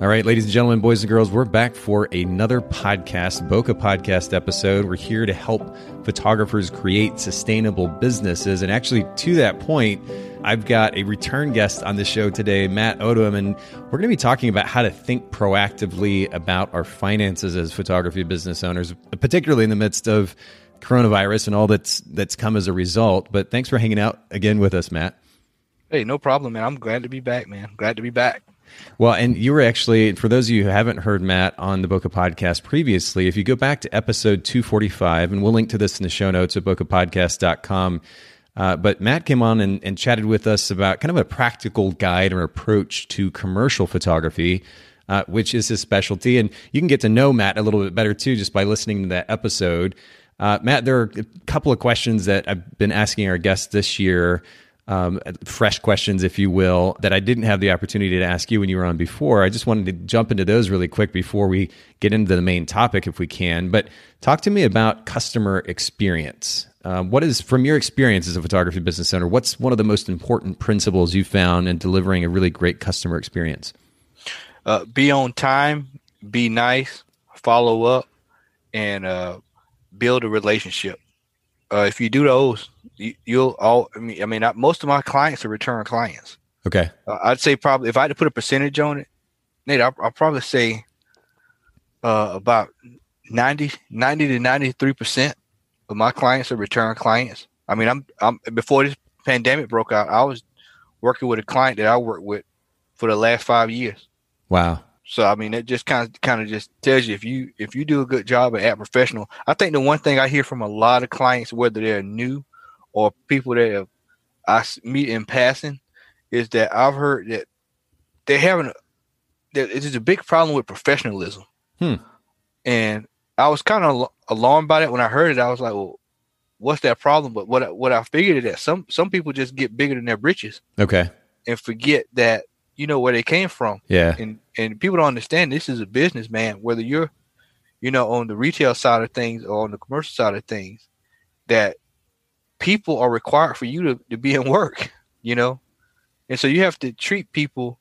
All right, ladies and gentlemen, boys and girls, we're back for another podcast, Bokeh Podcast episode. We're here to help photographers create sustainable businesses. And actually, to that point, I've got a return guest on the show today, Matt Odom, and we're going to be talking about how to think proactively about our finances as photography business owners, particularly in the midst of coronavirus and all that's that's come as a result. But thanks for hanging out again with us, Matt. Hey, no problem, man. I'm glad to be back, man. Glad to be back. Well, and you were actually, for those of you who haven't heard Matt on the Bokeh podcast previously, if you go back to episode 245, and we'll link to this in the show notes at bokehpodcast.com. Uh, but Matt came on and, and chatted with us about kind of a practical guide or approach to commercial photography, uh, which is his specialty. And you can get to know Matt a little bit better too just by listening to that episode. Uh, Matt, there are a couple of questions that I've been asking our guests this year um, fresh questions, if you will, that I didn't have the opportunity to ask you when you were on before. I just wanted to jump into those really quick before we get into the main topic, if we can. But talk to me about customer experience. Um, what is, from your experience as a photography business owner, what's one of the most important principles you found in delivering a really great customer experience? Uh, be on time, be nice, follow up, and uh, build a relationship. Uh, if you do those, you, will all. I mean, I mean, I, most of my clients are return clients. Okay. Uh, I'd say probably if I had to put a percentage on it, Nate, I'll, I'll probably say uh, about 90, 90 to ninety three percent of my clients are return clients. I mean, I'm, I'm before this pandemic broke out, I was working with a client that I worked with for the last five years. Wow. So I mean, it just kind of kind of just tells you if you if you do a good job at professional. I think the one thing I hear from a lot of clients, whether they're new or people that have, I meet in passing, is that I've heard that they're having a, that it is a big problem with professionalism. Hmm. And I was kind of alarmed by that when I heard it. I was like, well, what's that problem? But what what I figured is that some some people just get bigger than their britches. Okay. And forget that you know where they came from. Yeah. And and people don't understand this is a business, man. Whether you're, you know, on the retail side of things or on the commercial side of things, that people are required for you to, to be in work, you know? And so you have to treat people,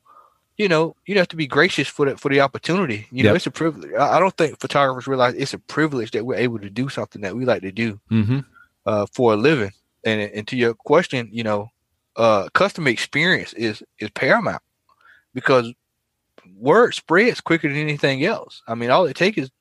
you know, you have to be gracious for the for the opportunity. You yep. know, it's a privilege. I don't think photographers realize it's a privilege that we're able to do something that we like to do mm-hmm. uh, for a living. And and to your question, you know, uh, customer experience is is paramount because word spreads quicker than anything else. I mean, all it takes is,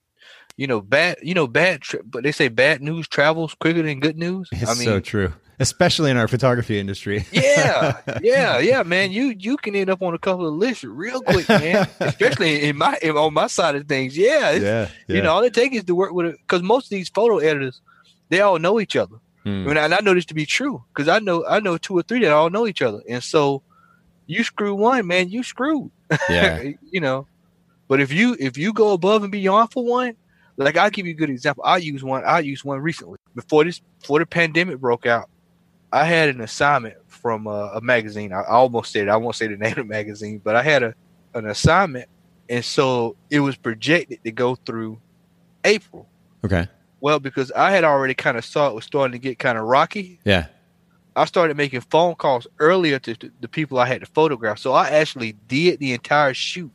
you know, bad, you know, bad, tra- but they say bad news travels quicker than good news. It's I mean, so true, especially in our photography industry. yeah, yeah, yeah, man. You you can end up on a couple of lists real quick, man. especially in my in, on my side of things. Yeah, yeah, yeah, You know, all it takes is to work with it because most of these photo editors, they all know each other. Hmm. I mean, and I know this to be true because I know I know two or three that all know each other, and so you screw one, man, you screwed. Yeah. you know. But if you if you go above and beyond for one, like I'll give you a good example. I use one. I used one recently before this before the pandemic broke out. I had an assignment from a, a magazine. I, I almost said I won't say the name of the magazine, but I had a an assignment, and so it was projected to go through April. Okay. Well, because I had already kind of saw it was starting to get kind of rocky. Yeah. I started making phone calls earlier to, to the people I had to photograph. So I actually did the entire shoot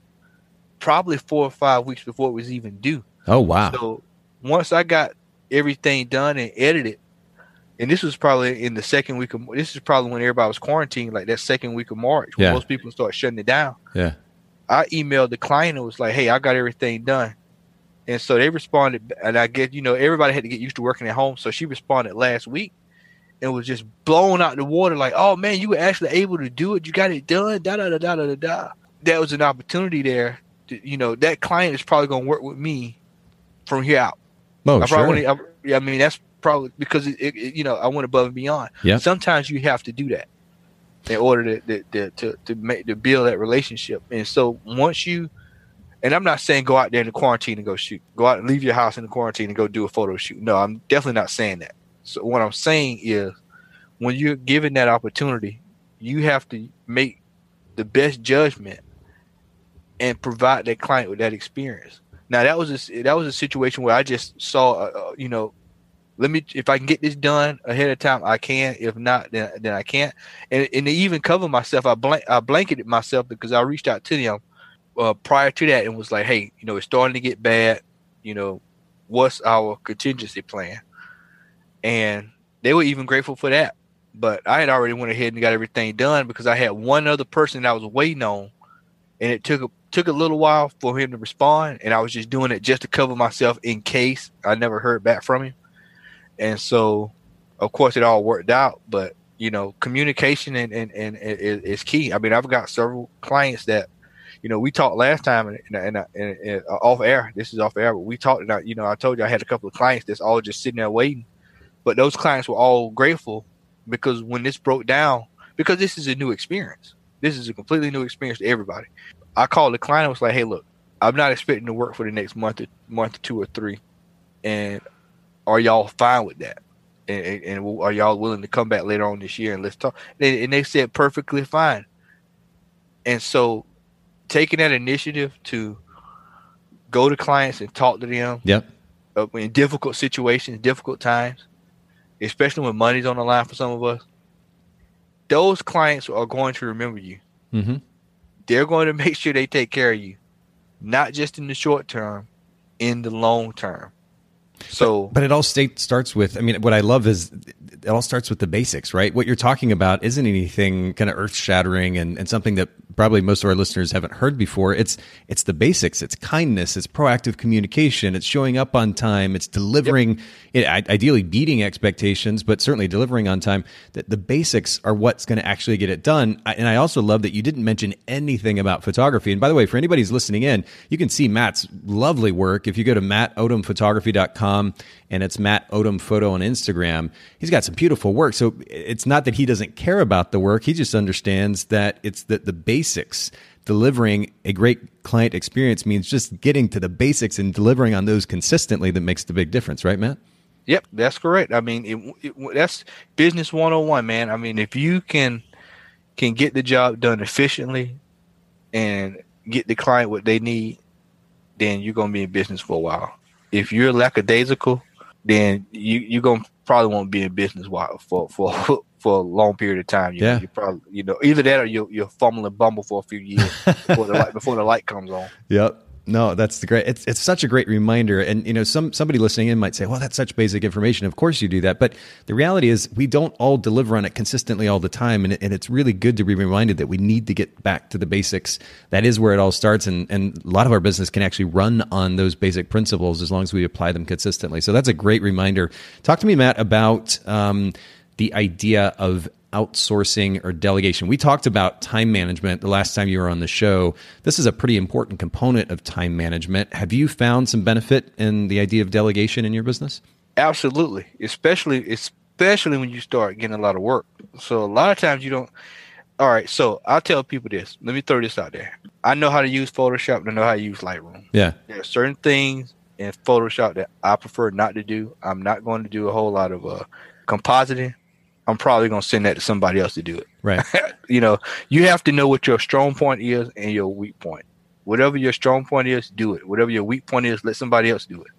probably four or five weeks before it was even due. Oh wow. So once I got everything done and edited, and this was probably in the second week of this is probably when everybody was quarantined, like that second week of March, when yeah. most people start shutting it down. Yeah. I emailed the client and was like, Hey, I got everything done. And so they responded and I get, you know, everybody had to get used to working at home. So she responded last week and was just blown out the water like, oh man, you were actually able to do it. You got it done. Da da da da da da. That was an opportunity there. To, you know, that client is probably going to work with me from here out. Oh, I sure. Probably, I, I mean, that's probably because it, it, you know I went above and beyond. Yeah. Sometimes you have to do that in order to to to, to make to build that relationship. And so once you, and I'm not saying go out there in the quarantine and go shoot. Go out and leave your house in the quarantine and go do a photo shoot. No, I'm definitely not saying that. So what I'm saying is, when you're given that opportunity, you have to make the best judgment and provide that client with that experience. Now that was a, that was a situation where I just saw, uh, uh, you know, let me if I can get this done ahead of time, I can. If not, then then I can't. And and to even cover myself, I blank I blanketed myself because I reached out to them uh, prior to that and was like, hey, you know, it's starting to get bad. You know, what's our contingency plan? And they were even grateful for that. But I had already went ahead and got everything done because I had one other person that I was waiting on, and it took took a little while for him to respond, and I was just doing it just to cover myself in case I never heard back from him. And so, of course, it all worked out. But you know, communication and and, and is key. I mean, I've got several clients that you know, we talked last time and, and, and, and uh, off air. This is off air, but we talked. And I, you know, I told you I had a couple of clients that's all just sitting there waiting, but those clients were all grateful because when this broke down, because this is a new experience. This is a completely new experience to everybody. I called the client and was like, "Hey, look, I'm not expecting to work for the next month, or, month or two or three, and are y'all fine with that? And, and, and are y'all willing to come back later on this year and let's talk?" And, and they said perfectly fine. And so taking that initiative to go to clients and talk to them. Yep. Uh, in difficult situations, difficult times, especially when money's on the line for some of us, those clients are going to remember you. Mm-hmm. They're going to make sure they take care of you, not just in the short term, in the long term. So, but, but it all state starts with. I mean, what I love is it all starts with the basics, right? What you're talking about isn't anything kind of earth shattering and, and something that probably most of our listeners haven't heard before. It's it's the basics. It's kindness. It's proactive communication. It's showing up on time. It's delivering, yep. it, ideally beating expectations, but certainly delivering on time. That the basics are what's going to actually get it done. And I also love that you didn't mention anything about photography. And by the way, for anybody who's listening in, you can see Matt's lovely work if you go to mattodomphotography.com and it's Matt Odom Photo on Instagram. He's got some beautiful work. So it's not that he doesn't care about the work; he just understands that it's the the basics. Delivering a great client experience means just getting to the basics and delivering on those consistently that makes the big difference, right, Matt? Yep, that's correct. I mean, it, it, that's business 101, man. I mean, if you can can get the job done efficiently and get the client what they need, then you're gonna be in business for a while. If you're lackadaisical then you you're gonna probably won't be in business for for for a long period of time. You yeah, you probably you know either that or you you'll fumble and bumble for a few years before the light before the light comes on. Yep. No, that's great. It's it's such a great reminder, and you know, some somebody listening in might say, "Well, that's such basic information." Of course, you do that, but the reality is, we don't all deliver on it consistently all the time, and, and it's really good to be reminded that we need to get back to the basics. That is where it all starts, and and a lot of our business can actually run on those basic principles as long as we apply them consistently. So that's a great reminder. Talk to me, Matt, about um, the idea of outsourcing or delegation. We talked about time management the last time you were on the show. This is a pretty important component of time management. Have you found some benefit in the idea of delegation in your business? Absolutely, especially especially when you start getting a lot of work. So a lot of times you don't. All right, so I'll tell people this. Let me throw this out there. I know how to use Photoshop and I know how to use Lightroom. Yeah. There are certain things in Photoshop that I prefer not to do. I'm not going to do a whole lot of uh, compositing. I'm probably going to send that to somebody else to do it. Right. you know, you have to know what your strong point is and your weak point. Whatever your strong point is, do it. Whatever your weak point is, let somebody else do it.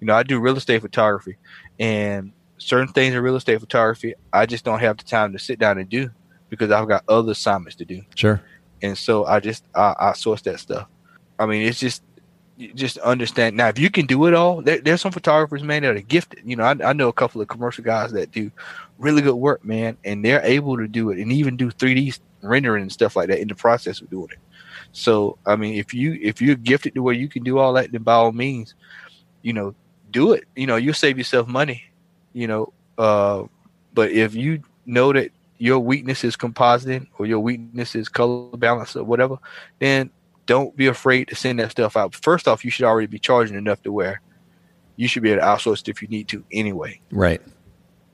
You know, I do real estate photography and certain things in real estate photography, I just don't have the time to sit down and do because I've got other assignments to do. Sure. And so I just, I, I source that stuff. I mean, it's just, just understand now if you can do it all there, there's some photographers man that are gifted you know I, I, know a couple of commercial guys that do really good work man and they're able to do it and even do 3d rendering and stuff like that in the process of doing it so i mean if you if you're gifted to where you can do all that then by all means you know do it you know you'll save yourself money you know uh but if you know that your weakness is compositing or your weakness is color balance or whatever then don't be afraid to send that stuff out. First off, you should already be charging enough to where you should be able to outsource it if you need to anyway. Right.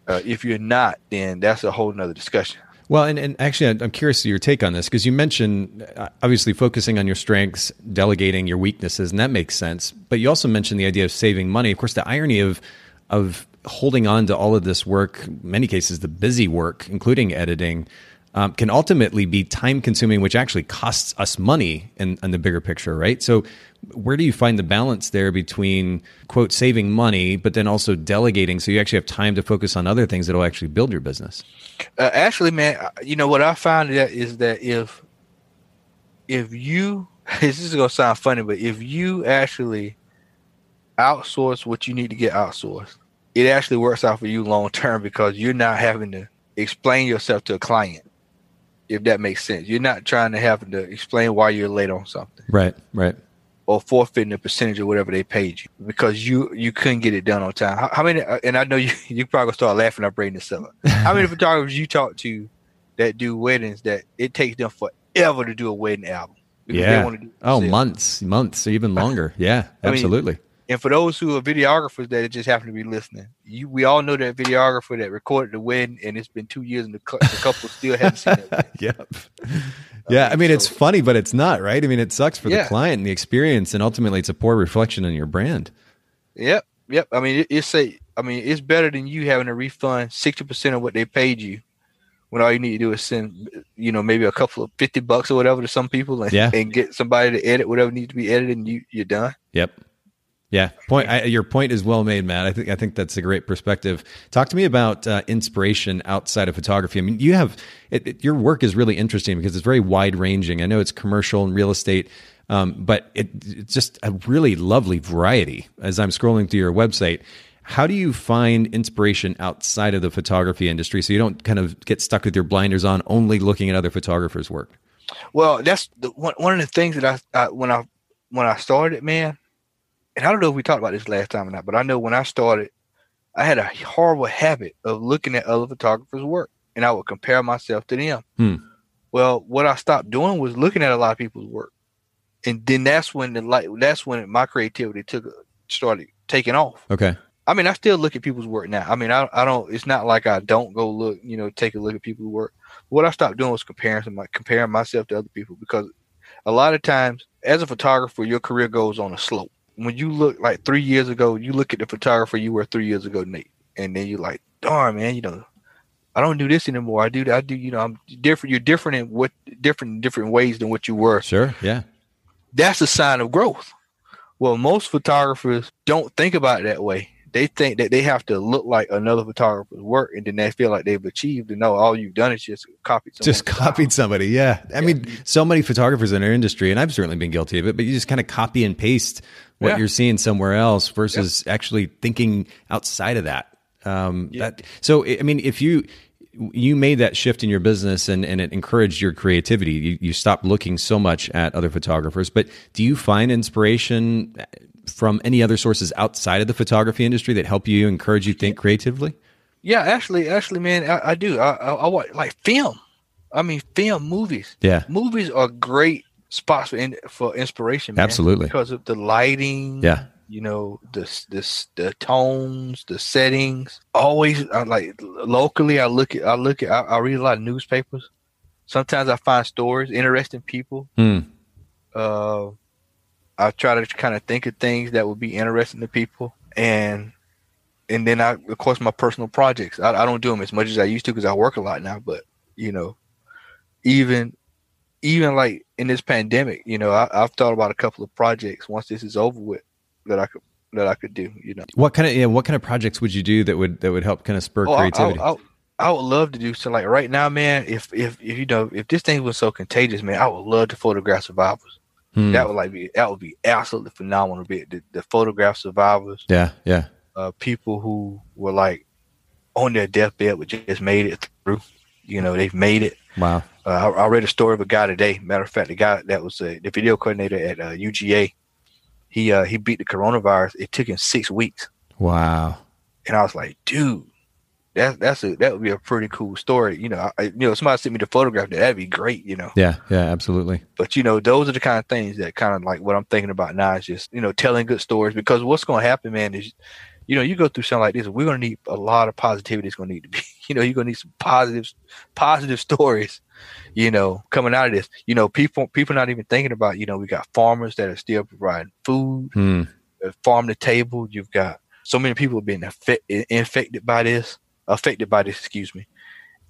Uh, if you're not, then that's a whole nother discussion. Well, and, and actually, I'm curious to your take on this because you mentioned uh, obviously focusing on your strengths, delegating your weaknesses, and that makes sense. But you also mentioned the idea of saving money. Of course, the irony of of holding on to all of this work, many cases the busy work, including editing, um, can ultimately be time consuming, which actually costs us money in, in, the bigger picture, right? So, where do you find the balance there between, quote, saving money, but then also delegating so you actually have time to focus on other things that will actually build your business? Uh, actually, man, you know what I found is that if if you this is gonna sound funny, but if you actually outsource what you need to get outsourced, it actually works out for you long term because you're not having to explain yourself to a client. If that makes sense, you're not trying to have to explain why you're late on something. Right, right. Or forfeiting a percentage of whatever they paid you because you you couldn't get it done on time. How, how many? Uh, and I know you you probably start laughing. I'm bringing this up. How many photographers you talk to that do weddings that it takes them forever to do a wedding album? Yeah. oh, months, months, even longer. Yeah, absolutely. I mean, and for those who are videographers that just happen to be listening, you we all know that videographer that recorded the wedding, and it's been two years, and the, the couple still haven't seen it. yep. Yeah, I mean, so, it's funny, but it's not right. I mean, it sucks for yeah. the client and the experience, and ultimately, it's a poor reflection on your brand. Yep, yep. I mean, it, it's a. I mean, it's better than you having to refund sixty percent of what they paid you when all you need to do is send, you know, maybe a couple of fifty bucks or whatever to some people, and, yeah. and get somebody to edit whatever needs to be edited, and you you're done. Yep. Yeah, point. I, your point is well made, Matt. I think I think that's a great perspective. Talk to me about uh, inspiration outside of photography. I mean, you have it, it, your work is really interesting because it's very wide ranging. I know it's commercial and real estate, um, but it, it's just a really lovely variety. As I'm scrolling through your website, how do you find inspiration outside of the photography industry so you don't kind of get stuck with your blinders on, only looking at other photographers' work? Well, that's the, one one of the things that I, I when I when I started, man and I don't know if we talked about this last time or not, but I know when I started, I had a horrible habit of looking at other photographers' work and I would compare myself to them. Hmm. Well, what I stopped doing was looking at a lot of people's work. And then that's when the light that's when my creativity took started taking off. Okay. I mean, I still look at people's work now. I mean, I, I don't. It's not like I don't go look, you know, take a look at people's work. What I stopped doing was comparing, my, comparing myself to other people because a lot of times, as a photographer, your career goes on a slope when you look like three years ago, you look at the photographer you were three years ago, Nate, and then you're like, darn man, you know, I don't do this anymore. I do I do, you know, I'm different. You're different in what different different ways than what you were. Sure. Yeah. That's a sign of growth. Well, most photographers don't think about it that way they think that they have to look like another photographer's work, and then they feel like they've achieved. And no, all you've done is just copied. Just copied somebody. Yeah, I yeah. mean, so many photographers in our industry, and I've certainly been guilty of it. But you just kind of copy and paste what yeah. you're seeing somewhere else versus yeah. actually thinking outside of that. Um, that so, I mean, if you you made that shift in your business and, and it encouraged your creativity. You, you stopped looking so much at other photographers. But do you find inspiration from any other sources outside of the photography industry that help you encourage you think creatively? Yeah, actually, actually, man, I, I do. I, I, I watch like film. I mean, film movies. Yeah, movies are great spots for in, for inspiration. Man, Absolutely, because of the lighting. Yeah, you know the the the tones, the settings. Always, I like locally. I look at I look at I, I, read a lot of newspapers. Sometimes I find stories, interesting people. Hmm. Uh, I try to kind of think of things that would be interesting to people, and and then I, of course, my personal projects. I, I don't do them as much as I used to because I work a lot now. But you know, even even like in this pandemic, you know, I, have thought about a couple of projects once this is over with that I could that I could do. You know, what kind of yeah, what kind of projects would you do that would that would help kind of spur oh, creativity? I, I, I, would love to do so. Like right now, man, if, if if you know if this thing was so contagious, man, I would love to photograph survivors. Hmm. That would like be that would be absolutely phenomenal. Be the, the photograph survivors. Yeah, yeah. Uh, people who were like on their deathbed but just made it through. You know, they've made it. Wow. Uh, I, I, read a story of a guy today. Matter of fact, the guy that was uh, the video coordinator at uh, UGA, he uh, he beat the coronavirus. It took him six weeks. Wow. And I was like, dude, that that's a that would be a pretty cool story. You know, I, you know, somebody sent me the photograph. That that'd be great. You know. Yeah, yeah, absolutely. But you know, those are the kind of things that kind of like what I'm thinking about now is just you know telling good stories because what's going to happen, man, is you know you go through something like this, we're going to need a lot of positivity. It's going to need to be, you know, you're going to need some positive, positive stories. You know, coming out of this, you know, people people not even thinking about. You know, we got farmers that are still providing food, mm. farm to table. You've got so many people being infected by this affected by this, excuse me.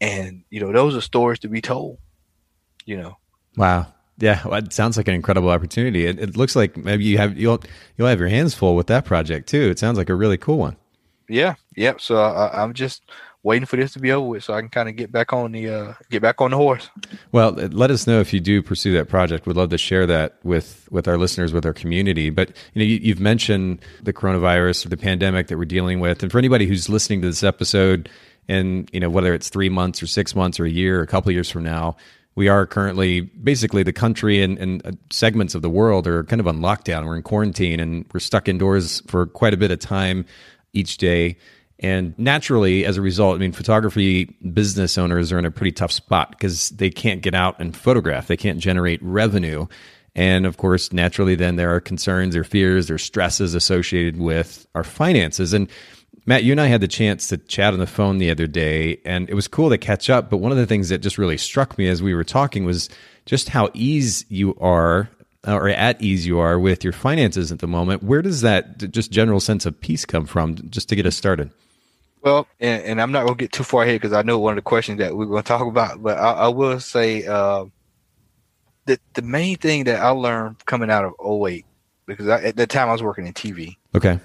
And, you know, those are stories to be told, you know. Wow. Yeah, well, it sounds like an incredible opportunity. It, it, looks like maybe you have you'll you'll have your hands full with that project too. It sounds like a really cool one. Yeah, yeah. So I, I'm just waiting for this to be over with so I can kind of get back on the uh, get back on the horse. Well, let us know if you do pursue that project. We'd love to share that with with our listeners, with our community. But you know, you, you've mentioned the coronavirus or the pandemic that we're dealing with, and for anybody who's listening to this episode, and you know whether it's three months or six months or a year or a couple years from now. We are currently basically the country and, and uh, segments of the world are kind of on lockdown. We're in quarantine and we're stuck indoors for quite a bit of time each day. And naturally, as a result, I mean, photography business owners are in a pretty tough spot because they can't get out and photograph. They can't generate revenue. And of course, naturally, then there are concerns or fears or stresses associated with our finances. And Matt, you and I had the chance to chat on the phone the other day, and it was cool to catch up. But one of the things that just really struck me as we were talking was just how ease you are or at ease you are with your finances at the moment. Where does that just general sense of peace come from, just to get us started? Well, and, and I'm not going to get too far ahead because I know one of the questions that we're going to talk about, but I, I will say uh, that the main thing that I learned coming out of 08, because I, at that time I was working in TV. Okay.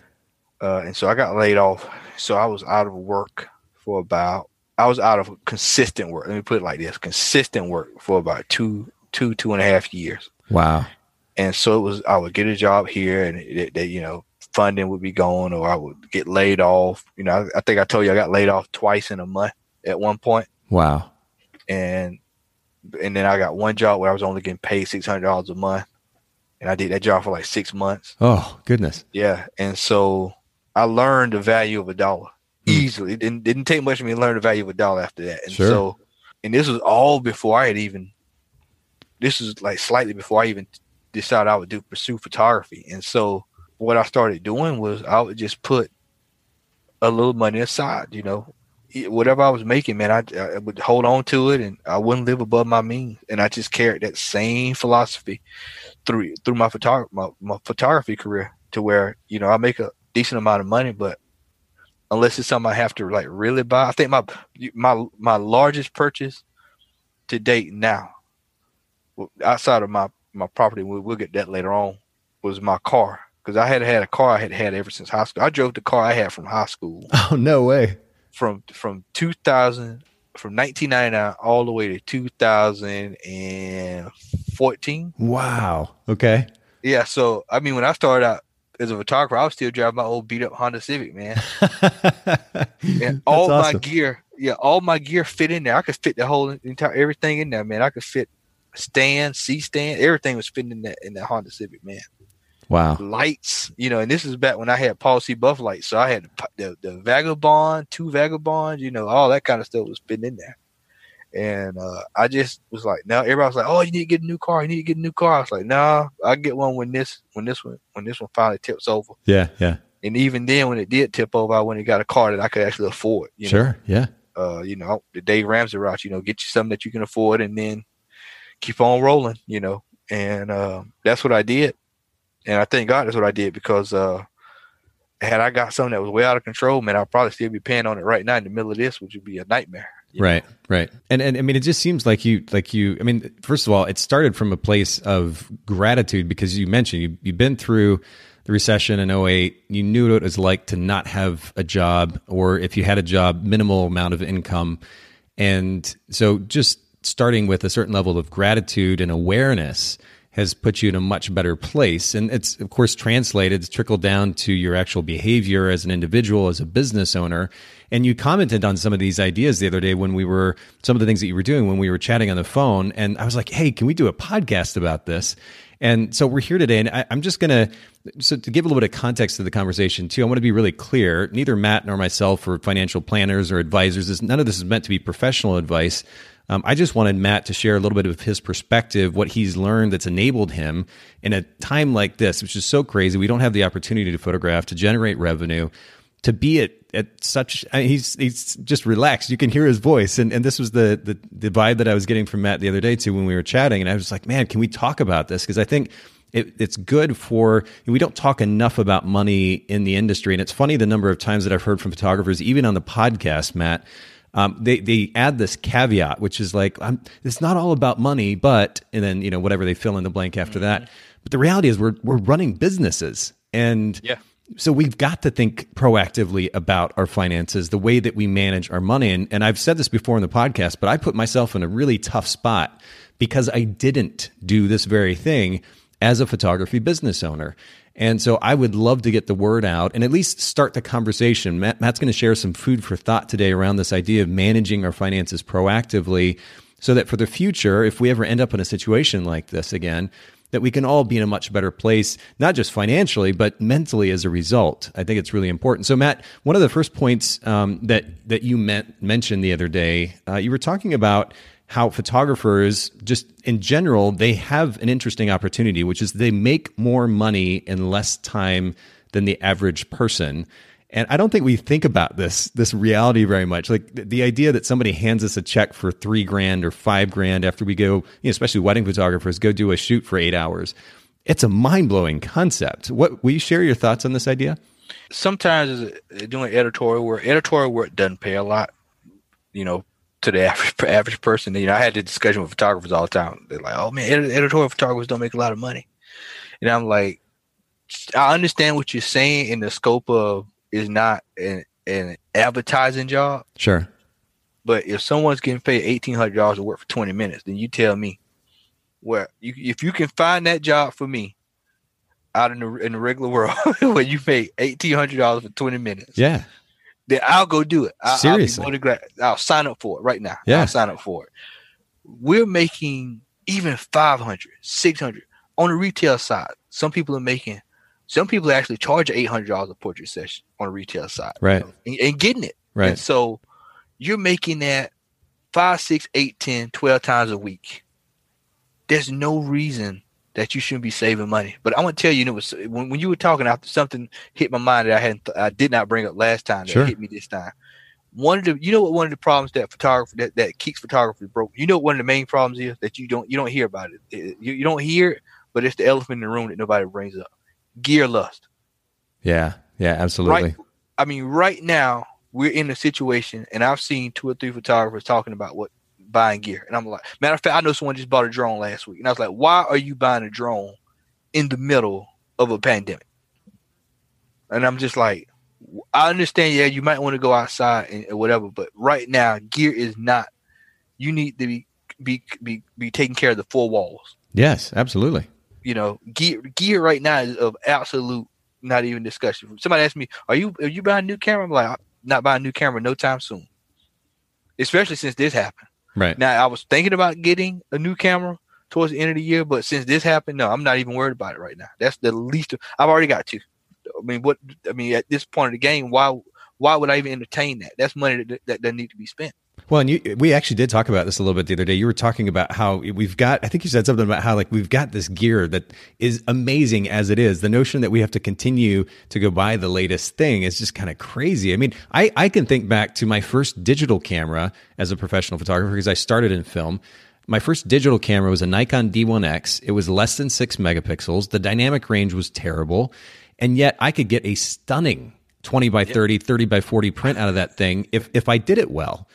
Uh, and so I got laid off. So I was out of work for about, I was out of consistent work. Let me put it like this consistent work for about two, two, two and a half years. Wow. And so it was, I would get a job here and it, it, you know, funding would be gone or I would get laid off. You know, I, I, think I told you I got laid off twice in a month at one point. Wow. And and then I got one job where I was only getting paid six hundred dollars a month. And I did that job for like six months. Oh, goodness. Yeah. And so I learned the value of a dollar mm. easily. It didn't didn't take much for me to learn the value of a dollar after that. And sure. so and this was all before I had even this was like slightly before I even decided I would do pursue photography. And so what I started doing was I would just put a little money aside, you know, whatever I was making, man, I, I, would hold on to it and I wouldn't live above my means. And I just carried that same philosophy through, through my photography, my, my photography career to where, you know, I make a decent amount of money, but unless it's something I have to like really buy, I think my, my, my largest purchase to date now outside of my, my property, we'll, we'll get that later on was my car because I had had a car I had had ever since high school. I drove the car I had from high school. Oh no way! From from 2000 from 1999 all the way to 2014. Wow. Okay. Yeah. So I mean, when I started out as a photographer, I was still driving my old beat up Honda Civic, man. and all awesome. my gear, yeah, all my gear fit in there. I could fit the whole entire everything in there, man. I could fit stand, C stand, everything was fitting in that in that Honda Civic, man. Wow. Lights, you know, and this is back when I had Paul C. Buff lights. So I had the, the Vagabond, two Vagabonds, you know, all that kind of stuff was fitting in there. And uh, I just was like, now everybody was like, oh, you need to get a new car. You need to get a new car. I was like, nah, I'll get one when this, when this one, when this one finally tips over. Yeah. Yeah. And even then, when it did tip over, I went and got a car that I could actually afford. You sure. Know? Yeah. Uh, you know, the Dave Ramsey route, you know, get you something that you can afford and then keep on rolling, you know. And uh, that's what I did and I thank God that's what I did because uh, had I got something that was way out of control, man, I'd probably still be paying on it right now in the middle of this, which would be a nightmare. Right, know? right. And and I mean, it just seems like you, like you. I mean, first of all, it started from a place of gratitude because you mentioned you you've been through the recession in 08 you knew what it was like to not have a job or if you had a job minimal amount of income and so just starting with a certain level of gratitude and awareness has put you in a much better place. And it's, of course, translated, it's trickled down to your actual behavior as an individual, as a business owner. And you commented on some of these ideas the other day when we were, some of the things that you were doing when we were chatting on the phone. And I was like, hey, can we do a podcast about this? And so we're here today, and I, am just going to, so to give a little bit of context to the conversation too, I want to be really clear. Neither Matt nor myself are financial planners or advisors. None of this is meant to be professional advice. Um, I just wanted Matt to share a little bit of his perspective, what he's learned that's enabled him in a time like this, which is so crazy. We don't have the opportunity to photograph, to generate revenue, to be at, at such. I mean, he's he's just relaxed. You can hear his voice, and and this was the, the the vibe that I was getting from Matt the other day too when we were chatting, and I was like, man, can we talk about this? Because I think. It, it's good for we don't talk enough about money in the industry and it's funny the number of times that i've heard from photographers even on the podcast matt um, they they add this caveat, which is like it's not all about money, but and then you know whatever they fill in the blank after mm-hmm. that. But the reality is we're we're running businesses, and yeah. so we've got to think proactively about our finances, the way that we manage our money. And, and I've said this before in the podcast, but I put myself in a really tough spot because I didn't do this very thing as a photography business owner. And so I would love to get the word out and at least start the conversation. Matt, Matt's going to share some food for thought today around this idea of managing our finances proactively so that for the future, if we ever end up in a situation like this again, that we can all be in a much better place, not just financially, but mentally as a result. I think it's really important. So, Matt, one of the first points um, that that you mentioned the other day, uh, you were talking about how photographers, just in general, they have an interesting opportunity, which is they make more money in less time than the average person. And I don't think we think about this this reality very much. Like the idea that somebody hands us a check for three grand or five grand after we go, you know, especially wedding photographers, go do a shoot for eight hours. It's a mind blowing concept. What will you share your thoughts on this idea? Sometimes uh, doing editorial work, editorial work doesn't pay a lot. You know, to the average average person. You know, I had the discussion with photographers all the time. They're like, "Oh man, editorial photographers don't make a lot of money," and I'm like, I understand what you're saying in the scope of is not an, an advertising job. Sure. But if someone's getting paid eighteen hundred dollars to work for twenty minutes, then you tell me where you if you can find that job for me out in the in the regular world where you pay eighteen hundred dollars for twenty minutes. Yeah. Then I'll go do it. I, Seriously. I'll, glad, I'll sign up for it right now. Yeah. I'll sign up for it. We're making even 500, 600 on the retail side. Some people are making some people actually charge eight hundred dollars a portrait session on the retail side, right? And, and, getting it, right? And so you're making that five, six, eight, ten, twelve times a week. There's no reason that you shouldn't be saving money. But I'm gonna tell you, it was when, when you were talking after something hit my mind that I hadn't, I did not bring up last time that sure. hit me this time. One of the, you know what, one of the problems that photography that, that keeps photography broke. You know, what one of the main problems is that you don't you don't hear about it. You, you don't hear it, but it's the elephant in the room that nobody brings up gear lust. Yeah, yeah, absolutely. Right, I mean, right now we're in a situation, and I've seen two or three photographers talking about what buying gear, and I'm like, matter of fact, I know someone just bought a drone last week, and I was like, why are you buying a drone in the middle of a pandemic? And I'm just like, I understand, yeah, you might want to go outside and, and whatever, but right now, gear is not. You need to be be be be taking care of the four walls. Yes, absolutely you know, gear gear right now is of absolute not even discussion. Somebody asked me, "Are you are you buying a new camera?" I'm like, I'm "Not buying a new camera no time soon." Especially since this happened. Right now, I was thinking about getting a new camera towards the end of the year, but since this happened, no, I'm not even worried about it right now. That's the least. Of, I've already got two. I mean, what? I mean, at this point of the game, why why would I even entertain that? That's money that that, that need to be spent. Well, and you, we actually did talk about this a little bit the other day. You were talking about how we've got, I think you said something about how like we've got this gear that is amazing as it is. The notion that we have to continue to go buy the latest thing is just kind of crazy. I mean, I, I can think back to my first digital camera as a professional photographer because I started in film. My first digital camera was a Nikon D1X. It was less than six megapixels. The dynamic range was terrible. And yet I could get a stunning 20 by 30, 30 by 40 print out of that thing if, if I did it well.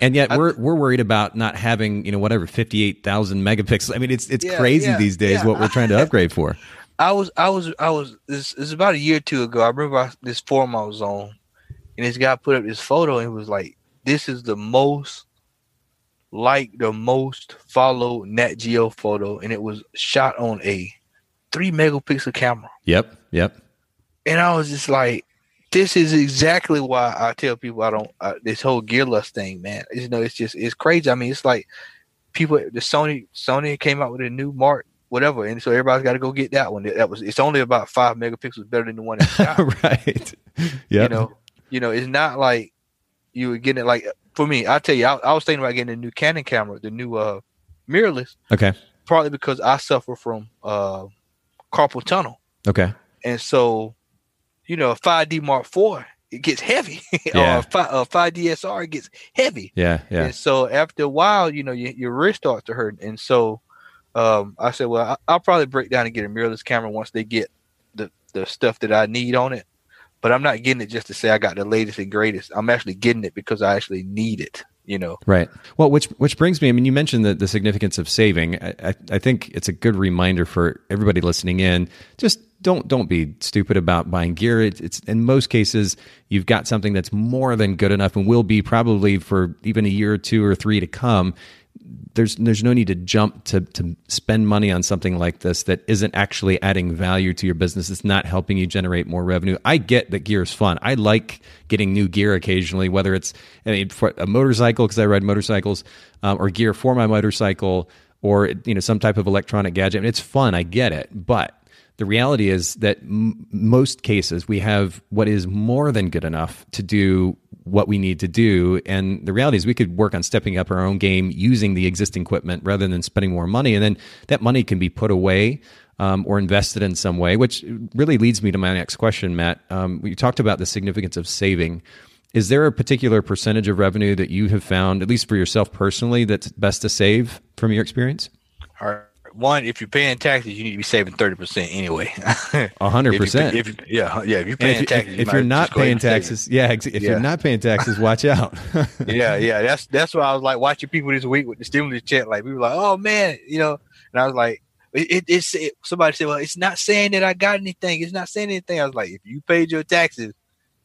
And yet we're we're worried about not having you know whatever fifty eight thousand megapixels. I mean it's it's yeah, crazy yeah, these days yeah. what we're trying to upgrade for. I was I was I was this, this is about a year or two ago. I remember I, this forum I was on, and this guy put up this photo and it was like, "This is the most like the most followed Nat Geo photo," and it was shot on a three megapixel camera. Yep, yep. And I was just like, this is exactly why I tell people I don't uh, this whole gear lust thing, man. You know, it's just it's crazy. I mean, it's like people the Sony Sony came out with a new Mark whatever, and so everybody's got to go get that one. That was it's only about five megapixels better than the one that right. Yeah. You know, you know, it's not like you were getting it like for me. I tell you, I, I was thinking about getting a new Canon camera, the new uh mirrorless. Okay. Partly because I suffer from uh carpal tunnel. Okay. And so you know, a 5D Mark IV, it gets heavy. Yeah. or a, 5, a 5DSR, it gets heavy. Yeah, yeah. And so after a while, you know, your, your wrist starts to hurt. And so um, I said, well, I, will probably break down and get a mirrorless camera once they get the, the stuff that I need on it. But I'm not getting it just to say I got the latest and greatest. I'm actually getting it because I actually need it. You know, right? Well, which which brings me. I mean, you mentioned the, the significance of saving. I, I, I think it's a good reminder for everybody listening in. Just don't don't be stupid about buying gear. It's, it's in most cases you've got something that's more than good enough and will be probably for even a year or two or three to come there's there's no need to jump to to spend money on something like this that isn't actually adding value to your business. It's not helping you generate more revenue. I get that gear is fun. I like getting new gear occasionally, whether it's I mean, for a motorcycle because I ride motorcycles, um, or gear for my motorcycle, or you know some type of electronic gadget. I mean, it's fun. I get it, but the reality is that m- most cases we have what is more than good enough to do what we need to do. And the reality is we could work on stepping up our own game using the existing equipment rather than spending more money. And then that money can be put away um, or invested in some way, which really leads me to my next question, Matt. Um, you talked about the significance of saving. Is there a particular percentage of revenue that you have found, at least for yourself personally, that's best to save from your experience? All right one, if you're paying taxes, you need to be saving thirty percent anyway. A hundred percent. Yeah, yeah. If you're paying if, taxes, if, if you're not paying taxes, yeah. If yeah. you're not paying taxes, watch out. yeah, yeah. That's that's why I was like watching people this week with the stimulus check. Like we were like, oh man, you know. And I was like, it, it's it, somebody said, well, it's not saying that I got anything. It's not saying anything. I was like, if you paid your taxes,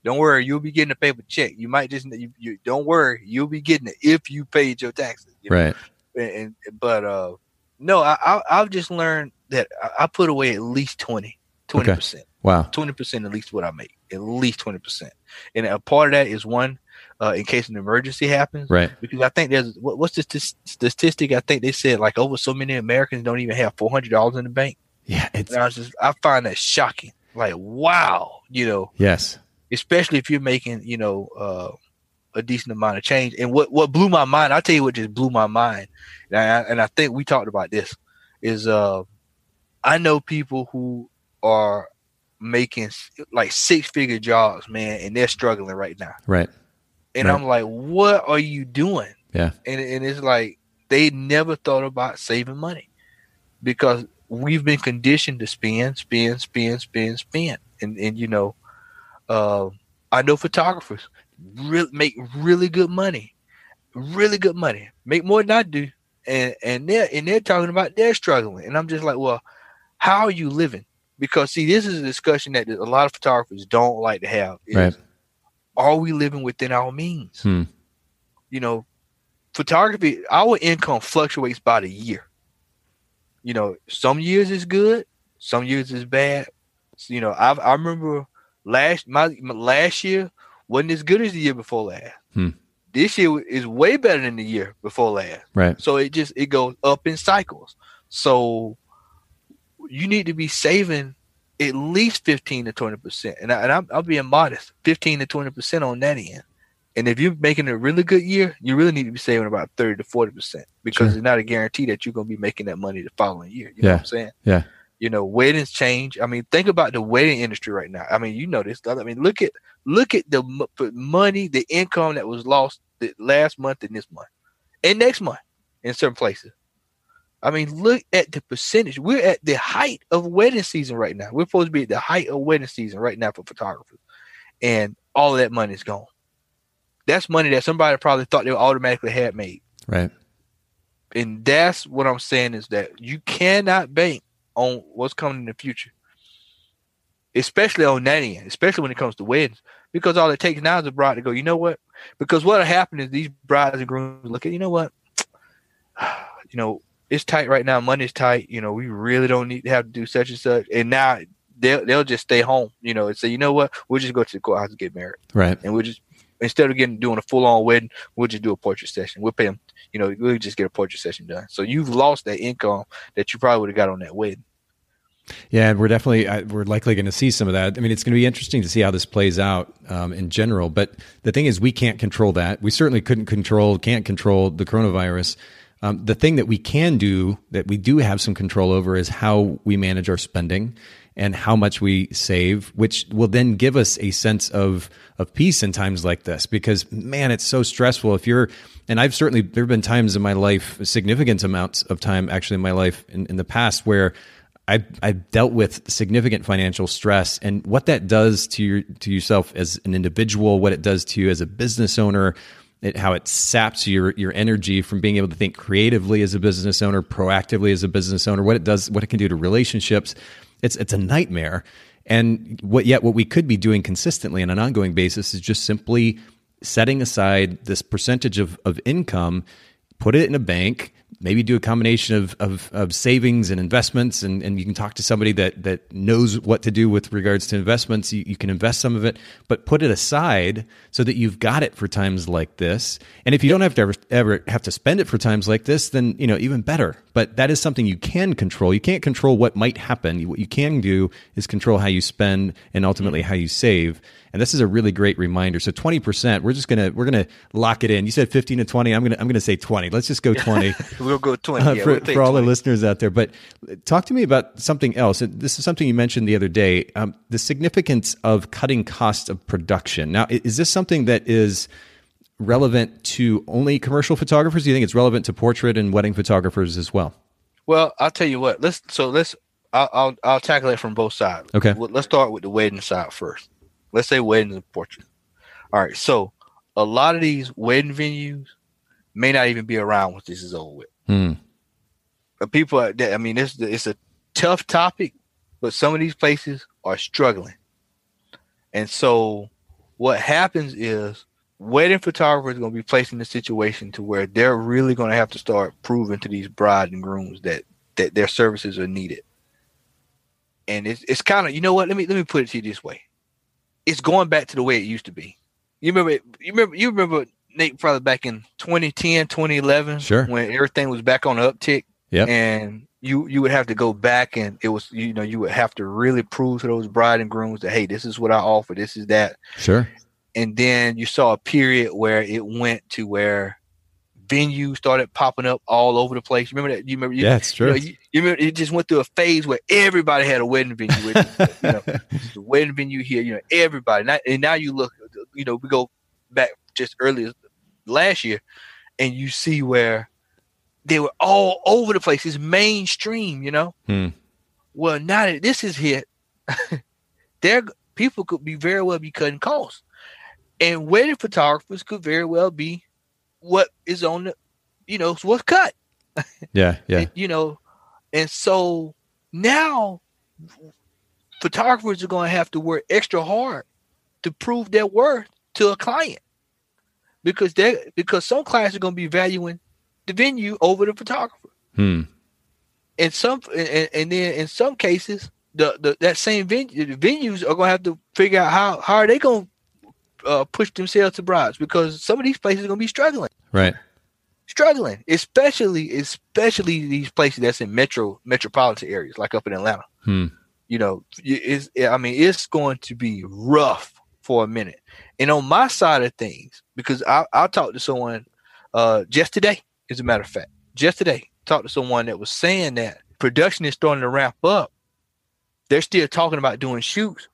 don't worry, you'll be getting a paper check. You might just you, you don't worry, you'll be getting it if you paid your taxes. You know? Right. And, and but uh no, I, I have just learned that I, put away at least 20 percent. Okay. Wow, twenty percent at least what I make, at least twenty percent, and a part of that is one. Uh, in case an emergency happens, right? Because I think there's what, what's the st- statistic? I think they said like over so many Americans don't even have four hundred dollars in the bank. Yeah, it's. And I was just I find that shocking. Like wow, you know. Yes. Especially if you're making you know uh, a decent amount of change. And what what blew my mind, I'll tell you what just blew my mind, and I, and I think we talked about this, is uh, I know people who are making like six figure jobs, man, and they're struggling right now. Right. And right. I'm like, what are you doing? Yeah. And and it's like they never thought about saving money because we've been conditioned to spend, spend, spend, spend, spend, and and you know, uh, I know photographers really make really good money, really good money, make more than I do, and and they're and they're talking about they're struggling, and I'm just like, well, how are you living? Because see, this is a discussion that a lot of photographers don't like to have. Is, right. Are we living within our means? Hmm. You know, photography, our income fluctuates by the year. You know, some years is good, some years is bad. You know, I I remember last my, my last year wasn't as good as the year before last. Hmm. This year is way better than the year before last. Right. So it just it goes up in cycles. So you need to be saving at least fifteen to twenty percent, and, I, and I'm, I'm being modest, fifteen to twenty percent on that end. And if you're making a really good year, you really need to be saving about thirty to forty percent because sure. it's not a guarantee that you're going to be making that money the following year. You yeah. know what I'm saying? Yeah. You know, weddings change. I mean, think about the wedding industry right now. I mean, you know this. I mean, look at look at the money, the income that was lost the last month and this month, and next month in certain places. I mean, look at the percentage. We're at the height of wedding season right now. We're supposed to be at the height of wedding season right now for photographers, and all of that money is gone. That's money that somebody probably thought they automatically had made. Right. And that's what I'm saying is that you cannot bank on what's coming in the future, especially on that end, especially when it comes to weddings, because all it takes now is a bride to go, you know what? Because what'll happen is these brides and grooms look at, you know what? you know, it's tight right now. Money's tight. You know, we really don't need to have to do such and such. And now they'll they'll just stay home, you know, and say, you know what? We'll just go to the courthouse and get married. Right. And we'll just instead of getting doing a full on wedding, we'll just do a portrait session. We'll pay them, you know, we'll just get a portrait session done. So you've lost that income that you probably would have got on that wedding. Yeah, and we're definitely we're likely going to see some of that. I mean, it's going to be interesting to see how this plays out um, in general. But the thing is, we can't control that. We certainly couldn't control, can't control the coronavirus. Um, the thing that we can do, that we do have some control over, is how we manage our spending and how much we save, which will then give us a sense of of peace in times like this. Because man, it's so stressful. If you're, and I've certainly there have been times in my life, significant amounts of time actually in my life in, in the past where I've, I've dealt with significant financial stress and what that does to your to yourself as an individual, what it does to you as a business owner, it, how it saps your your energy from being able to think creatively as a business owner, proactively as a business owner, what it does, what it can do to relationships It's it's a nightmare. And what yet what we could be doing consistently on an ongoing basis is just simply setting aside this percentage of, of income, put it in a bank, maybe do a combination of, of, of savings and investments and, and you can talk to somebody that, that knows what to do with regards to investments. You, you, can invest some of it but put it aside so that you've got it for times like this. And if you don't have to ever, ever have to spend it for times like this then you know even better. But that is something you can control. You can't control what might happen. What you can do is control how you spend and ultimately mm. how you save and this is a really great reminder. So 20%, we're just going to we're going to lock it in. You said 15 to 20. I'm going to I'm going to say 20. Let's just go 20. we'll go 20 uh, yeah, for, we'll for all 20. the listeners out there. But talk to me about something else. This is something you mentioned the other day, um, the significance of cutting costs of production. Now, is this something that is relevant to only commercial photographers? Do you think it's relevant to portrait and wedding photographers as well? Well, I'll tell you what. Let's so let's I'll I'll, I'll tackle it from both sides. Okay. Let's start with the wedding side first. Let's say weddings and portraits. All right, so a lot of these wedding venues may not even be around once this is over with. Hmm. But people, I mean, it's it's a tough topic, but some of these places are struggling, and so what happens is wedding photographers are going to be placed in a situation to where they're really going to have to start proving to these bride and grooms that that their services are needed. And it's it's kind of you know what let me let me put it to you this way it's going back to the way it used to be. You remember you remember you remember Nate probably back in 2010, 2011 sure. when everything was back on the uptick. Yeah. And you you would have to go back and it was you know you would have to really prove to those bride and grooms that hey this is what I offer this is that sure and then you saw a period where it went to where venues started popping up all over the place. You remember that? You remember? You, yeah, it's true. You, know, you, you, remember it just went through a phase where everybody had a wedding venue. You know, the wedding venue here. You know, everybody. Now, and now you look. You know, we go back just earlier last year, and you see where they were all over the place. It's mainstream. You know. Hmm. Well, now that this is hit, there people could be very well be cutting costs, and wedding photographers could very well be what is on the, you know, what's cut. Yeah, yeah. you know, and so now photographers are going to have to work extra hard to prove their worth to a client because they because some clients are going to be valuing the venue over the photographer. Hmm. And some and, and then in some cases the, the that same venue the venues are going to have to figure out how how are they going to uh, push themselves to brides because some of these places are going to be struggling. Right. Struggling, especially especially these places that's in metro metropolitan areas, like up in Atlanta. Hmm. You know, it's I mean, it's going to be rough for a minute. And on my side of things, because I I talked to someone uh just today, as a matter of fact, just today, talked to someone that was saying that production is starting to ramp up. They're still talking about doing shoots,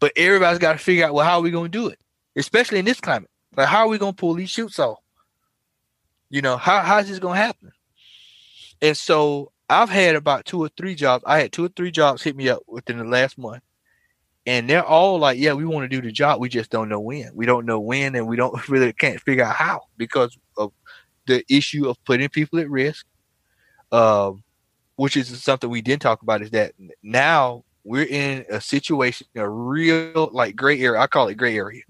but everybody's got to figure out well how are we going to do it, especially in this climate. Like how are we going to pull these shoots off? You know, how how's this gonna happen? And so I've had about two or three jobs. I had two or three jobs hit me up within the last month. And they're all like, yeah, we want to do the job. We just don't know when. We don't know when, and we don't really can't figure out how because of the issue of putting people at risk. Um, which is something we didn't talk about is that now we're in a situation, a real like gray area. I call it gray area,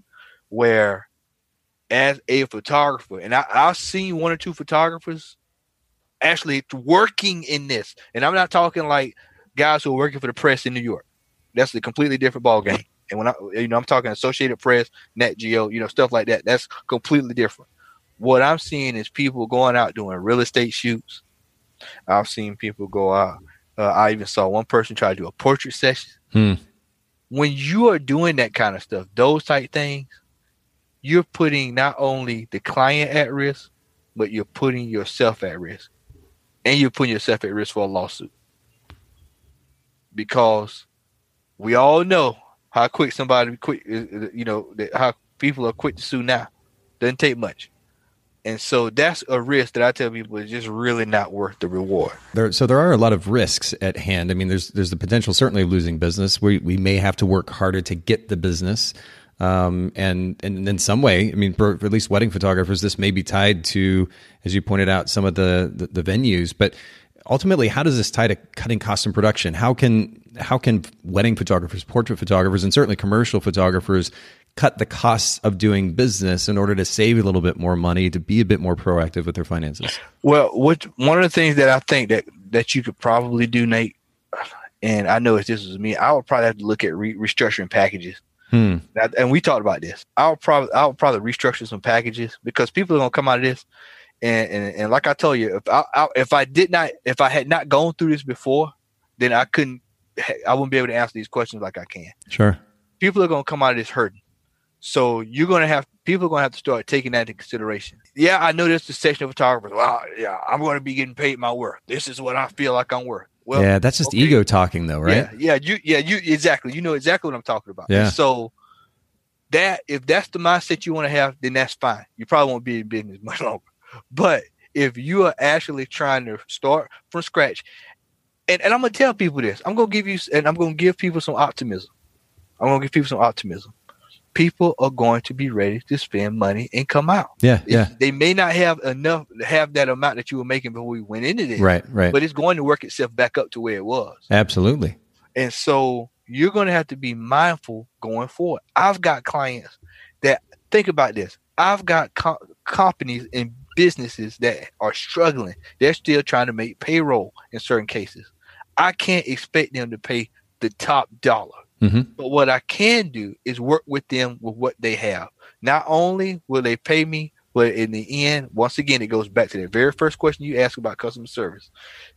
where as a photographer, and I, I've seen one or two photographers actually working in this, and I'm not talking like guys who are working for the press in New York. That's a completely different ball game. And when I, you know, I'm talking Associated Press, Nat Geo, you know, stuff like that. That's completely different. What I'm seeing is people going out doing real estate shoots. I've seen people go out. Uh, I even saw one person try to do a portrait session. Hmm. When you are doing that kind of stuff, those type things, you're putting not only the client at risk, but you're putting yourself at risk. And you're putting yourself at risk for a lawsuit. Because we all know how quick somebody quick you know how people are quick to sue now. Doesn't take much. And so that's a risk that I tell people is just really not worth the reward. There, so there are a lot of risks at hand. I mean, there's there's the potential certainly of losing business. We we may have to work harder to get the business. Um, and, and in some way, I mean, for, for, at least wedding photographers, this may be tied to, as you pointed out, some of the, the, the venues. But ultimately, how does this tie to cutting costs in production? How can how can wedding photographers, portrait photographers, and certainly commercial photographers cut the costs of doing business in order to save a little bit more money to be a bit more proactive with their finances? Well, what one of the things that I think that that you could probably do, Nate, and I know if this was me, I would probably have to look at re- restructuring packages. Hmm. and we talked about this. I would probably I would probably restructure some packages because people are gonna come out of this, and and, and like I told you, if I, I if I did not if I had not gone through this before, then I couldn't I wouldn't be able to answer these questions like I can. Sure. People are gonna come out of this hurting. So you're gonna have people are gonna have to start taking that into consideration. Yeah, I know there's the section of photographers. Well, yeah, I'm gonna be getting paid my worth. This is what I feel like I'm worth. Well, yeah, that's just okay. ego talking, though, right? Yeah, yeah, you, yeah, you exactly. You know exactly what I'm talking about. Yeah. so that if that's the mindset you want to have, then that's fine. You probably won't be in business much longer. But if you are actually trying to start from scratch, and, and I'm gonna tell people this, I'm gonna give you, and I'm gonna give people some optimism. I'm gonna give people some optimism people are going to be ready to spend money and come out. Yeah, yeah. They may not have enough have that amount that you were making before we went into this. Right, right. But it's going to work itself back up to where it was. Absolutely. And so you're going to have to be mindful going forward. I've got clients that think about this. I've got co- companies and businesses that are struggling. They're still trying to make payroll in certain cases. I can't expect them to pay the top dollar Mm-hmm. But what I can do is work with them with what they have. Not only will they pay me, but in the end, once again, it goes back to that very first question you asked about customer service.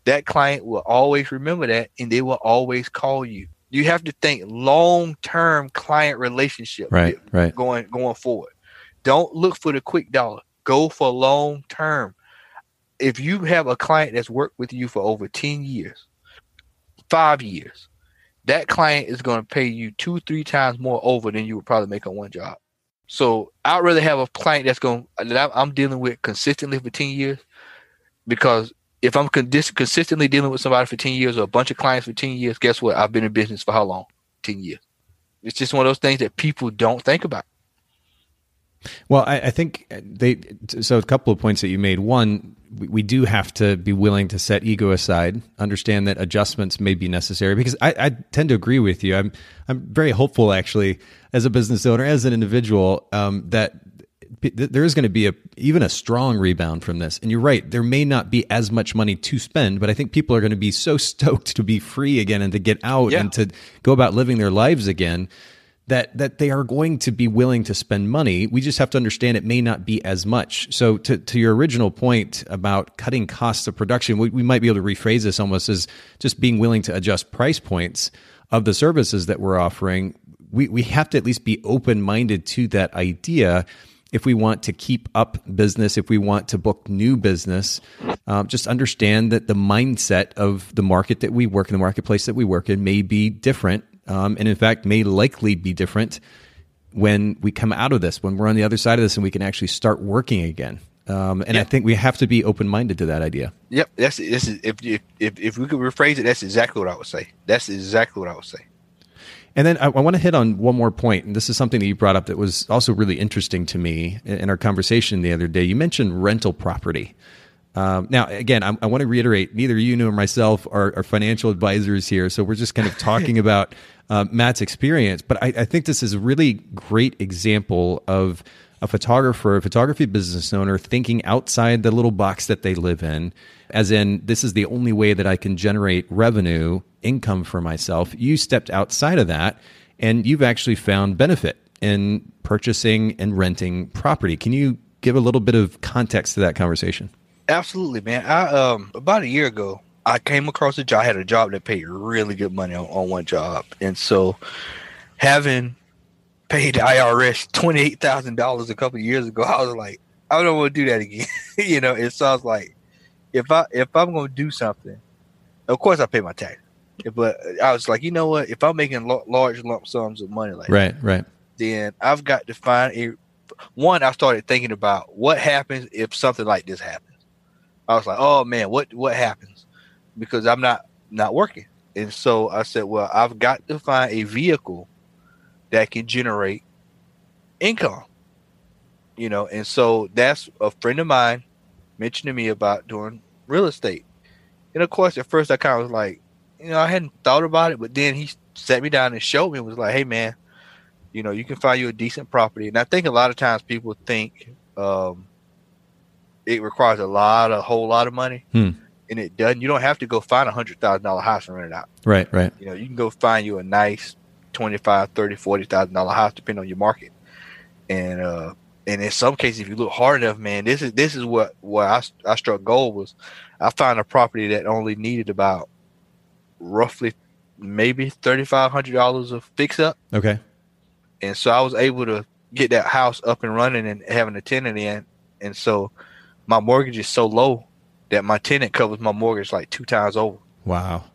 That client will always remember that and they will always call you. You have to think long term client relationship right, right. going going forward. Don't look for the quick dollar. Go for long term. If you have a client that's worked with you for over 10 years, five years, that client is going to pay you two, three times more over than you would probably make on one job. So I'd rather have a client that's going that I'm dealing with consistently for 10 years because if I'm con- consistently dealing with somebody for 10 years or a bunch of clients for 10 years, guess what? I've been in business for how long? 10 years. It's just one of those things that people don't think about. Well, I, I, think they. So a couple of points that you made. One, we, we, do have to be willing to set ego aside, understand that adjustments may be necessary. Because I, I tend to agree with you. I'm I'm very hopeful, actually, as a business owner, as an individual, um, that there is going to be a even a strong rebound from this. And you're right, there may not be as much money to spend, but I think people are going to be so stoked to be free again and to get out yeah. and to go about living their lives again that that they are going to be willing to spend money. We just have to understand it may not be as much. So to to your original point about cutting costs of production, we, we might be able to rephrase this almost as just being willing to adjust price points of the services that we're offering. We we have to at least be open minded to that idea if we want to keep up business, if we want to book new business, um, just understand that the mindset of the market that we work in, the marketplace that we work in, may be different um, and in fact may likely be different when we come out of this, when we're on the other side of this, and we can actually start working again. Um, and yep. I think we have to be open minded to that idea. Yep, that's this is if, if if if we could rephrase it, that's exactly what I would say. That's exactly what I would say. And then I, I, want to hit on one more point, and this is something that you brought up that was also really interesting to me in, in our conversation the other day. You mentioned rental property. Um, now, again, I, I want to reiterate: neither you nor myself are, are, financial advisors here, so we're just kind of talking about uh, Matt's experience. But I, I, think this is a really great example of a photographer, a photography business owner, thinking outside the little box that they live in. As in, this is the only way that I can generate revenue, income for myself. You stepped outside of that, and you've actually found benefit in purchasing and renting property. Can you give a little bit of context to that conversation? Absolutely, man. I um about a year ago, I came across a job. I had a job that paid really good money on, on one job, and so having paid the IRS twenty eight thousand dollars a couple years ago, I was like, I don't want to do that again. you know, it sounds like if I if I'm going to do something, of course I pay my tax. But I was like, you know what? If I'm making lo- large lump sums of money like right, that, right, then I've got to find a one. I started thinking about what happens if something like this happens I was like, oh man, what what happens? Because I'm not not working. And so I said, well, I've got to find a vehicle that can generate income. You know, and so that's a friend of mine mentioned to me about doing real estate. And of course, at first I kind of was like, you know, I hadn't thought about it, but then he sat me down and showed me and was like, "Hey, man, you know, you can find you a decent property." And I think a lot of times people think um, it requires a lot, a whole lot of money, Hmm. and it doesn't. You don't have to go find a hundred thousand dollar house and rent it out. Right, right. You know, you can go find you a nice 25, 30, 40,000 dollar house depending on your market. And uh and in some cases if you look hard enough, man, this is this is what what I I struck gold was I found a property that only needed about roughly maybe $3500 of fix up Okay. and so I was able to get that house up and running and having a tenant in and so my mortgage is so low that my tenant covers my mortgage like two times over. Wow.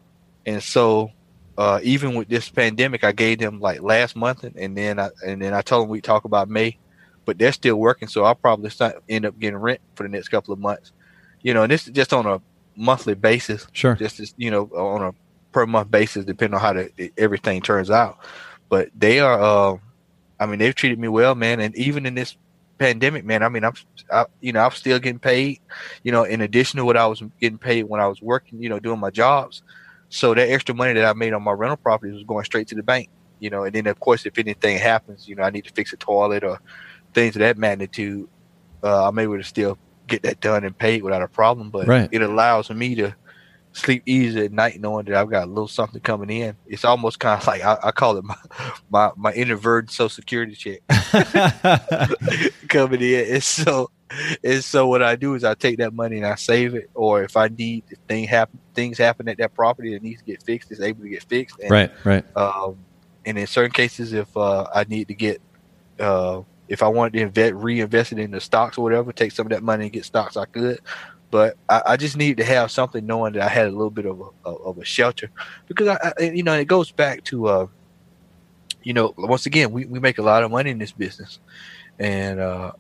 And so, uh, even with this pandemic, I gave them like last month, and, and then I and then I told them we talk about May, but they're still working, so I'll probably start, end up getting rent for the next couple of months. You know, and this is just on a monthly basis, Sure. just as, you know on a per month basis, depending on how the, everything turns out. But they are, uh, I mean, they've treated me well, man, and even in this pandemic, man, I mean, I'm, I, you know, I'm still getting paid, you know, in addition to what I was getting paid when I was working, you know, doing my jobs. So that extra money that I made on my rental properties was going straight to the bank, you know. And then of course, if anything happens, you know, I need to fix a toilet or things of that magnitude, uh, I'm able to still get that done and paid without a problem. But Right. it allows me to sleep easy at night knowing that I've got a little something coming in. It's almost kind of like I, I call it my my, my inadvertent social security check coming in. And so, and so what I do is I take that money and I save it, or if I need if thing happen, things happen at that property that needs to get fixed, it's able to get fixed. And, right, right. Um, and in certain cases, if uh, I need to get, uh, if I wanted to invest, reinvest it in the stocks or whatever, take some of that money and get stocks, I could. But I, I just need to have something knowing that I had a little bit of a of a shelter, because I, I you know it goes back to uh, you know once again we, we make a lot of money in this business, and uh,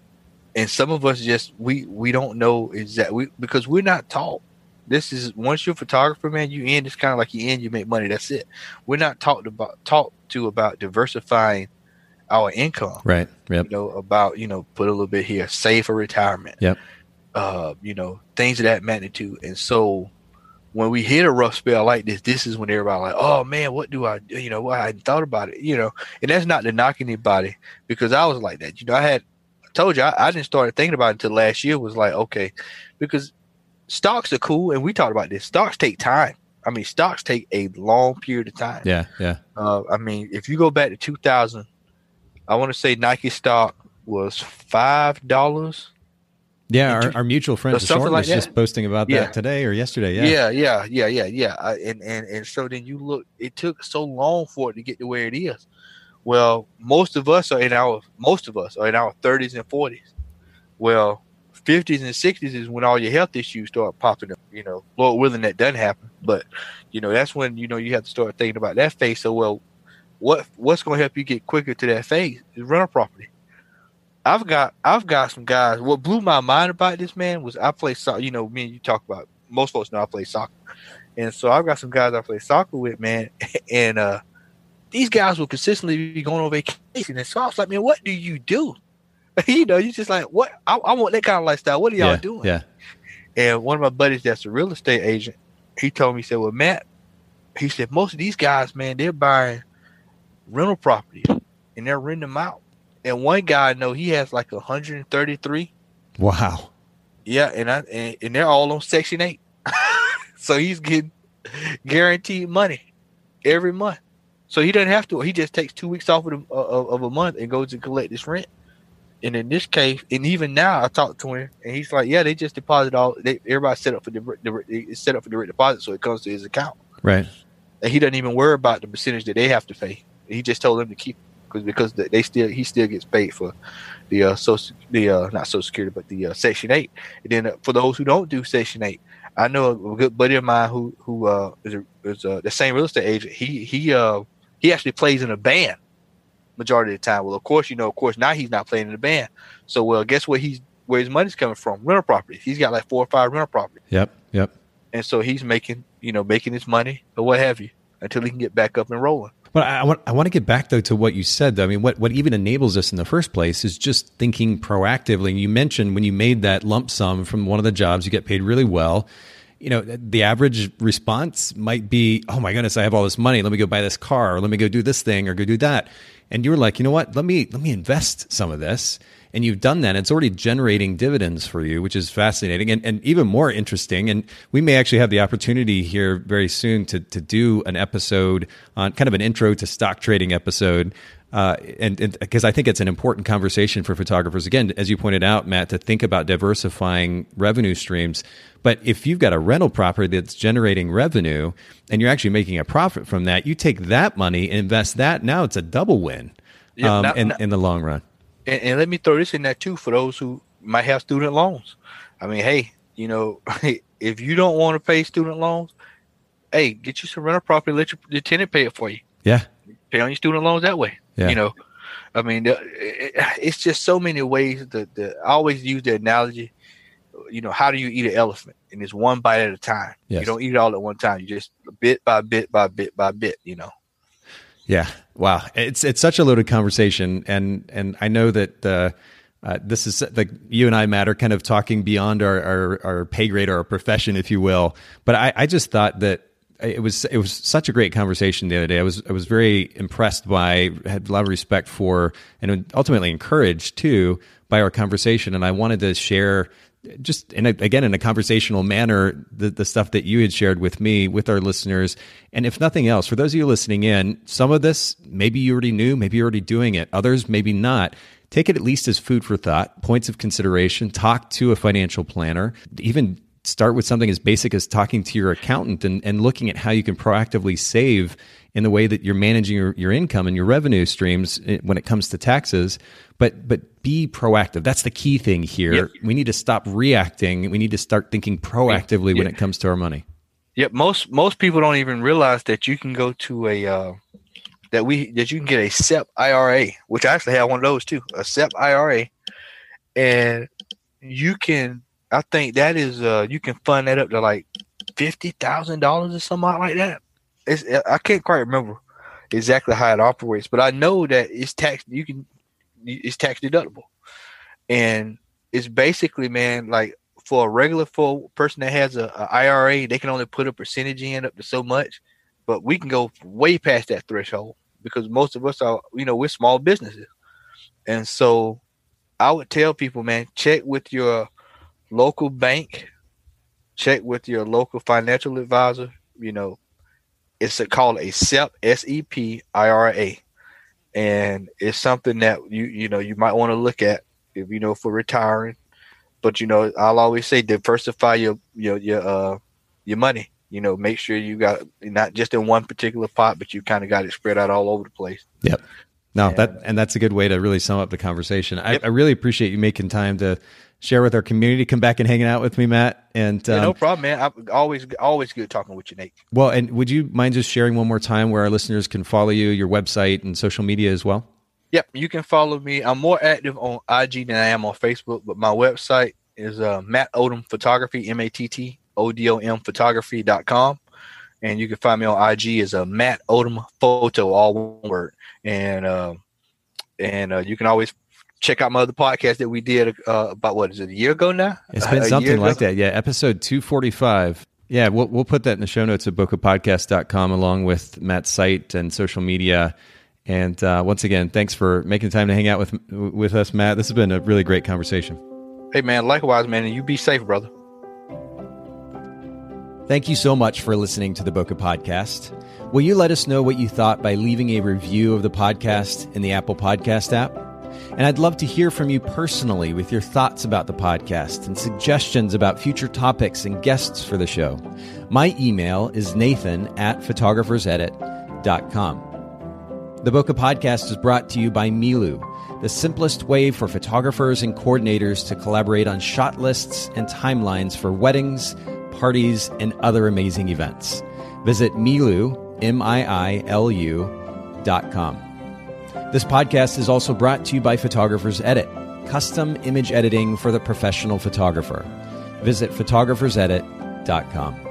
and some of us just we we don't know exactly because we're not taught. This is once you're a photographer, man, you in. It's kind of like you in, you make money. That's it. We're not talked about taught to about diversifying our income Right. Yep. you know, about, you know, put a little bit here, save for retirement. Yep. Uh, you know, things of that magnitude. And so when we hit a rough spell like this, this is when everybody like, oh man, what do I do? You know, well, I hadn't thought about it, you know, and that's not to knock anybody because I was like that. You know, I had I told you I, I didn't start thinking about it until last year was like, okay, because stocks are cool and we talked about this. Stocks take time. I mean, stocks take a long period of time. Yeah, yeah. Uh, I mean, if you go back to 2000, I want to say Nike stock was five dollars. Yeah, our, our mutual friend or like was just that? posting about Yeah. that today or yesterday. Yeah. Yeah, yeah, yeah, yeah, yeah. I, and and and so then you look. It took so long for it to get to where it is. Well, most of us are in our most of us are in our 30s and 40s. Well, 50s and 60s is when all your health issues start popping up. You know, Lord willing, that doesn't happen. But you know, that's when you know you have to start thinking about that phase. So, well, what what's going to help you get quicker to that phase is rental property. I've got I've got some guys. What blew my mind about this man was I play soccer. You know, me and you talk about. Most folks know I play soccer, and so I've got some guys I play soccer with, man. And uh these guys will consistently be going on vacation. And so I was like, man, what do you do? you know, you just like, what? I, I want that kind of lifestyle. What are y'all yeah, doing? Yeah. And one of my buddies that's a real estate agent, he told me, he said, Well, Matt, he said, most of these guys, man, they're buying rental properties and they're renting them out. And one guy I know, he has like 133. Wow. Yeah, and I and, and they're all on Section 8. so he's getting guaranteed money every month. So he doesn't have to. He just takes two weeks off of, the, uh, of, of a month and goes to collect his rent. And in this case, and even now, I talked to him, and he's like, "Yeah, they just deposit all. They, everybody set up for the, the it's set up for direct deposit, so it comes to his account, Right. and he doesn't even worry about the percentage that they have to pay. He just told them to keep because because they still he still gets paid for the uh social the uh not social security but the uh, section eight. And then uh, for those who don't do section eight, I know a good buddy of mine who who uh is a, is uh the same real estate agent. He he uh he actually plays in a band majority of the time. Well, of course, you know, of course, now he's not playing in a band. So, well, guess where he's where his money's coming from? Rental properties. He's got like four or five rental properties, Yep. Yep. and so he's making you know making his money or what have you until he can get back up and rolling. But I, want I want to get back though to what you said. Though I mean, what what even enables us in the first place is just thinking proactively. And you mentioned when you made that lump sum from one of the jobs, you get paid really well. you know, the average response might be, "Oh my goodness, I have all this money. Let me go buy this car, or let me go do this thing, or go do that." And you were like, "You know what? Let me let me invest some of this." And you've done that. It's already generating dividends for you, which is fascinating and, and even more interesting. And we may actually have the opportunity here very soon to to do an episode on kind of an intro to stock trading episode uh, and because I think it's an important conversation for photographers. Again, as you pointed out, Matt, to think about diversifying revenue streams. But if you've got a rental property that's generating revenue and you're actually making a profit from that, you take that money and invest that. Now it's a double win yeah, um, in, in the long run. And, and, let me throw this in there too for those who might have student loans. I mean, hey, you know, if you don't want to pay student loans, hey, get you some rental property, let your, your tenant pay it for you. Yeah. Pay on your student loans that way. Yeah. You know, I mean, it's just so many ways that, that I always use the analogy. You know, how do you eat an elephant? And it's one bite at a time. Yes. You don't eat it all at one time. You just bit by bit by bit by bit. You know. Yeah. Wow. It's it's such a loaded conversation, and and I know that. Uh, uh, this is like you and I, Matt, are kind of talking beyond our, our, our pay grade or our profession, if you will. But I, I just thought that it was it was such a great conversation the other day. I was I was very impressed by had a lot of respect for and ultimately encouraged too by our conversation, and I wanted to share just in a, again in a conversational manner the, the stuff that you had shared with me with our listeners. And if nothing else for those of you listening in some of this maybe you already knew maybe you're already doing it. Others maybe not. Take it at least as food for thought points of consideration. Talk to a financial planner. Even start with something as basic as talking to your accountant and, and looking at how you can proactively save in the way that you're managing your, your income and your revenue streams eh, when it comes to taxes. But but be proactive. That's the key thing here. Yep. we need to stop reacting. We need to start thinking proactively yep. when it comes to our money. Yep most most people don't even realize that you can go to a uh, that we that you can get a SEP IRA which I actually have one of those too a SEP IRA and you can I think that is uh you can fund that up to like fifty thousand dollars or something like that. It's I can't quite remember exactly how it operates, but I know that it's tax you can it's tax deductible, and it's basically man like for a regular full person that has a, a IRA, they can only put a percentage in up to so much, but we can go way past that threshold because most of us are you know we're small businesses, and so I would tell people, man, check with your local bank, check with your local financial advisor. You know, it's a, called a SEP S E P I R A, and it's something that you you know you might want to look at if you know for retiring. But you know, I'll always say diversify your your your uh your money. You know, make sure you got not just in one particular pot, but you kind of got it spread out all over the place. Yep. No, and, that and that's a good way to really sum up the conversation. Yep. I, I really appreciate you making time to share with our community. Come back and hanging out with me, Matt. And um, yeah, no problem, man. I'm always always good talking with you, Nate. Well, and would you mind just sharing one more time where our listeners can follow you, your website, and social media as well? Yep, you can follow me. I'm more active on IG than I am on Facebook, but my website is uh, Matt Odom Photography, M A T T O D O M Photography.com. And you can find me on IG as a uh, Matt Odom Photo, all one word. And uh, and uh, you can always check out my other podcast that we did uh, about what is it a year ago now? It's been something like that. Yeah, episode two forty five. Yeah, we'll we'll put that in the show notes at bokehpodcast.com along with Matt's site and social media. And uh, once again, thanks for making time to hang out with with us, Matt. This has been a really great conversation. Hey, man. Likewise, man. And you be safe, brother. Thank you so much for listening to the Bokeh Podcast. Will you let us know what you thought by leaving a review of the podcast in the Apple Podcast app? And I'd love to hear from you personally with your thoughts about the podcast and suggestions about future topics and guests for the show. My email is nathan at photographersedit.com. The Bokeh Podcast is brought to you by Miilu, the simplest way for photographers and coordinators to collaborate on shot lists and timelines for weddings, parties, and other amazing events. Visit Miilu, M-I-I-L-U dot com. This podcast is also brought to you by Photographers Edit, custom image editing for the professional photographer. Visit photographersedit.com.